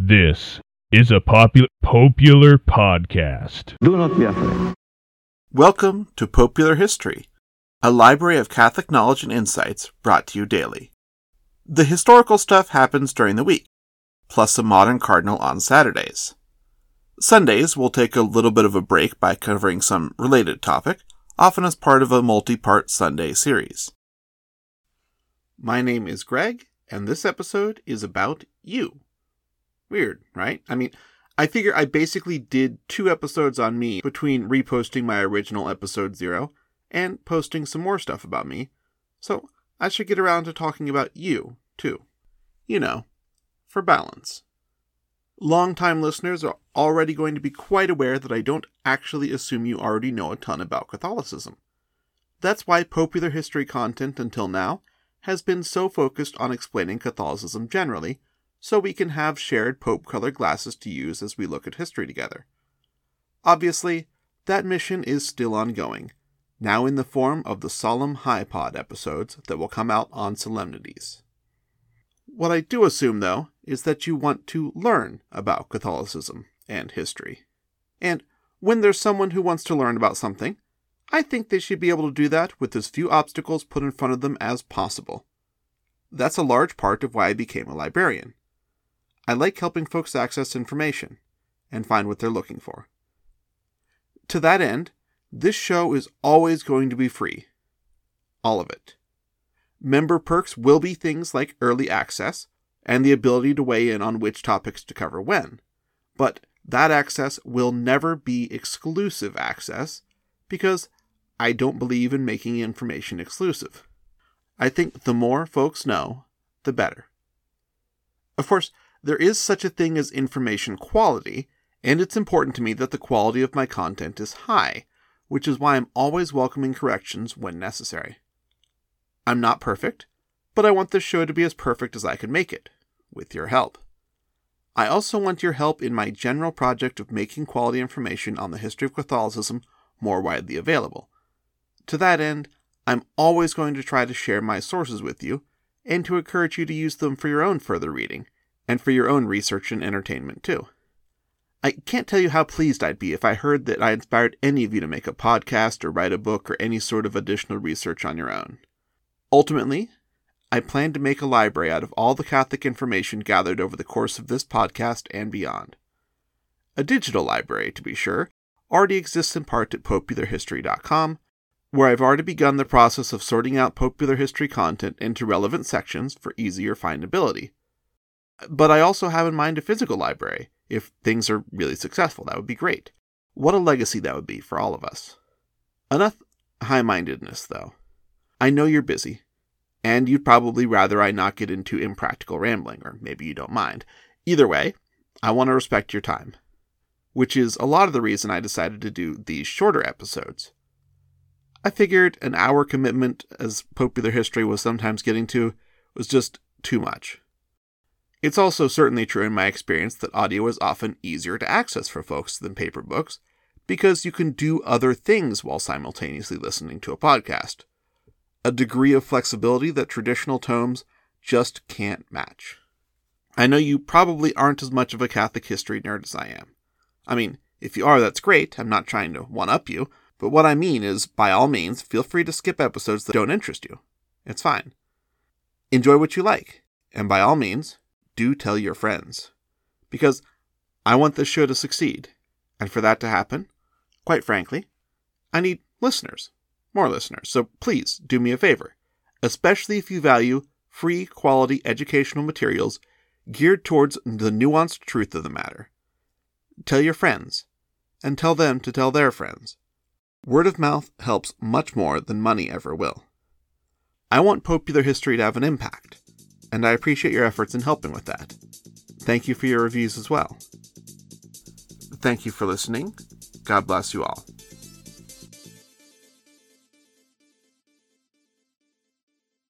This is a popular popular podcast. Do not be afraid. Welcome to Popular History, a library of Catholic knowledge and insights brought to you daily. The historical stuff happens during the week, plus a modern cardinal on Saturdays. Sundays, we'll take a little bit of a break by covering some related topic, often as part of a multi part Sunday series. My name is Greg, and this episode is about you. Weird, right? I mean, I figure I basically did two episodes on me between reposting my original episode zero and posting some more stuff about me, so I should get around to talking about you, too. You know, for balance. Longtime listeners are already going to be quite aware that I don't actually assume you already know a ton about Catholicism. That's why popular history content until now has been so focused on explaining Catholicism generally so we can have shared Pope color glasses to use as we look at history together. Obviously, that mission is still ongoing, now in the form of the solemn High Pod episodes that will come out on solemnities. What I do assume, though, is that you want to learn about Catholicism and history. And when there's someone who wants to learn about something, I think they should be able to do that with as few obstacles put in front of them as possible. That's a large part of why I became a librarian. I like helping folks access information and find what they're looking for. To that end, this show is always going to be free. All of it. Member perks will be things like early access and the ability to weigh in on which topics to cover when. But that access will never be exclusive access because I don't believe in making information exclusive. I think the more folks know, the better. Of course, there is such a thing as information quality, and it's important to me that the quality of my content is high, which is why I'm always welcoming corrections when necessary. I'm not perfect, but I want this show to be as perfect as I can make it, with your help. I also want your help in my general project of making quality information on the history of Catholicism more widely available. To that end, I'm always going to try to share my sources with you and to encourage you to use them for your own further reading and for your own research and entertainment too. I can't tell you how pleased I'd be if I heard that I inspired any of you to make a podcast or write a book or any sort of additional research on your own. Ultimately, I plan to make a library out of all the Catholic information gathered over the course of this podcast and beyond. A digital library, to be sure, already exists in part at popularhistory.com, where I've already begun the process of sorting out popular history content into relevant sections for easier findability. But I also have in mind a physical library. If things are really successful, that would be great. What a legacy that would be for all of us. Enough high mindedness, though. I know you're busy, and you'd probably rather I not get into impractical rambling, or maybe you don't mind. Either way, I want to respect your time, which is a lot of the reason I decided to do these shorter episodes. I figured an hour commitment, as popular history was sometimes getting to, was just too much. It's also certainly true in my experience that audio is often easier to access for folks than paper books because you can do other things while simultaneously listening to a podcast. A degree of flexibility that traditional tomes just can't match. I know you probably aren't as much of a Catholic history nerd as I am. I mean, if you are, that's great. I'm not trying to one up you. But what I mean is, by all means, feel free to skip episodes that don't interest you. It's fine. Enjoy what you like. And by all means, do tell your friends. Because I want this show to succeed. And for that to happen, quite frankly, I need listeners, more listeners. So please do me a favor, especially if you value free quality educational materials geared towards the nuanced truth of the matter. Tell your friends, and tell them to tell their friends. Word of mouth helps much more than money ever will. I want popular history to have an impact and I appreciate your efforts in helping with that. Thank you for your reviews as well. Thank you for listening. God bless you all.